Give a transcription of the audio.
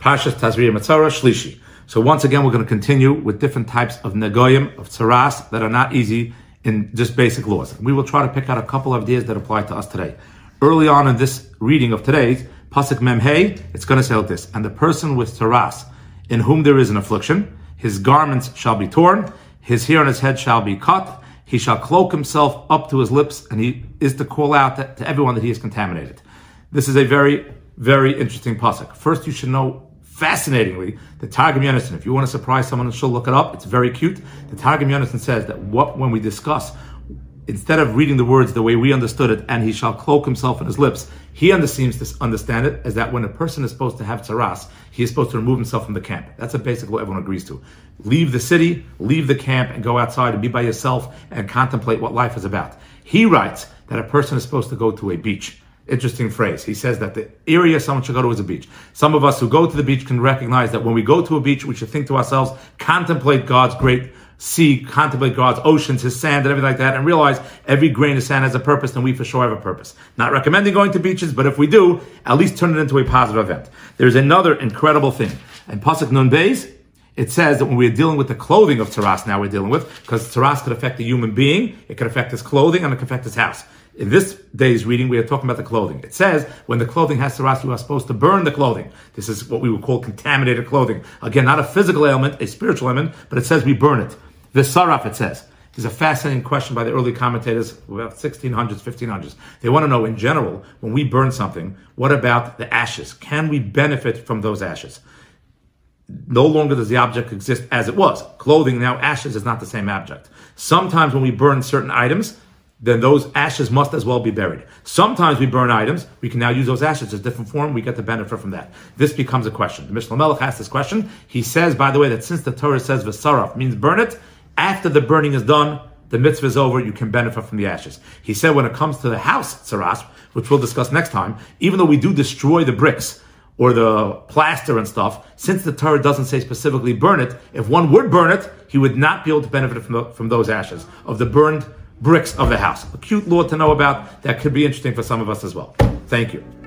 Pashas Tazria Metzorah Shlishi. So once again, we're going to continue with different types of negoyim, of tzaras, that are not easy in just basic laws. We will try to pick out a couple of ideas that apply to us today. Early on in this reading of today's, Pasuk Memhei, it's going to say like this, and the person with tzaras, in whom there is an affliction, his garments shall be torn, his hair on his head shall be cut, he shall cloak himself up to his lips, and he is to call out to, to everyone that he is contaminated. This is a very, very interesting pasuk. First, you should know fascinatingly, the Targum Yonason, if you want to surprise someone, she'll look it up. It's very cute. The Targum Yonason says that what when we discuss, instead of reading the words the way we understood it, and he shall cloak himself in his lips, he seems to understand it as that when a person is supposed to have tzaras, he is supposed to remove himself from the camp. That's a basic what everyone agrees to. Leave the city, leave the camp, and go outside and be by yourself and contemplate what life is about. He writes that a person is supposed to go to a beach interesting phrase. He says that the area someone should go to is a beach. Some of us who go to the beach can recognize that when we go to a beach, we should think to ourselves, contemplate God's great sea, contemplate God's oceans, His sand, and everything like that, and realize every grain of sand has a purpose, and we for sure have a purpose. Not recommending going to beaches, but if we do, at least turn it into a positive event. There's another incredible thing. In Pasuk Nun Beis, it says that when we're dealing with the clothing of tzaras, now we're dealing with, because tzaras could affect a human being, it could affect his clothing, and it could affect his house. In this day's reading, we are talking about the clothing. It says when the clothing has tzaras, you are supposed to burn the clothing. This is what we would call contaminated clothing. Again, not a physical ailment, a spiritual ailment, but it says we burn it. The saraf, it says. There's a fascinating question by the early commentators, about 1600s, 1500s. They want to know, in general, when we burn something, what about the ashes? Can we benefit from those ashes? No longer does the object exist as it was. Clothing, now ashes, is not the same object. Sometimes when we burn certain items, then those ashes must as well be buried. Sometimes we burn items, we can now use those ashes as different form, we get the benefit from that. This becomes a question. The Mishnah Melech asks this question. He says, by the way, that since the Torah says Vesaraf means burn it, after the burning is done, the mitzvah is over, you can benefit from the ashes. He said when it comes to the house tzaras, which we'll discuss next time, even though we do destroy the bricks, or the plaster and stuff, since the Torah doesn't say specifically burn it, if one would burn it, he would not be able to benefit from, the, from those ashes, of the burned bricks of the house. A cute law to know about that could be interesting for some of us as well. Thank you.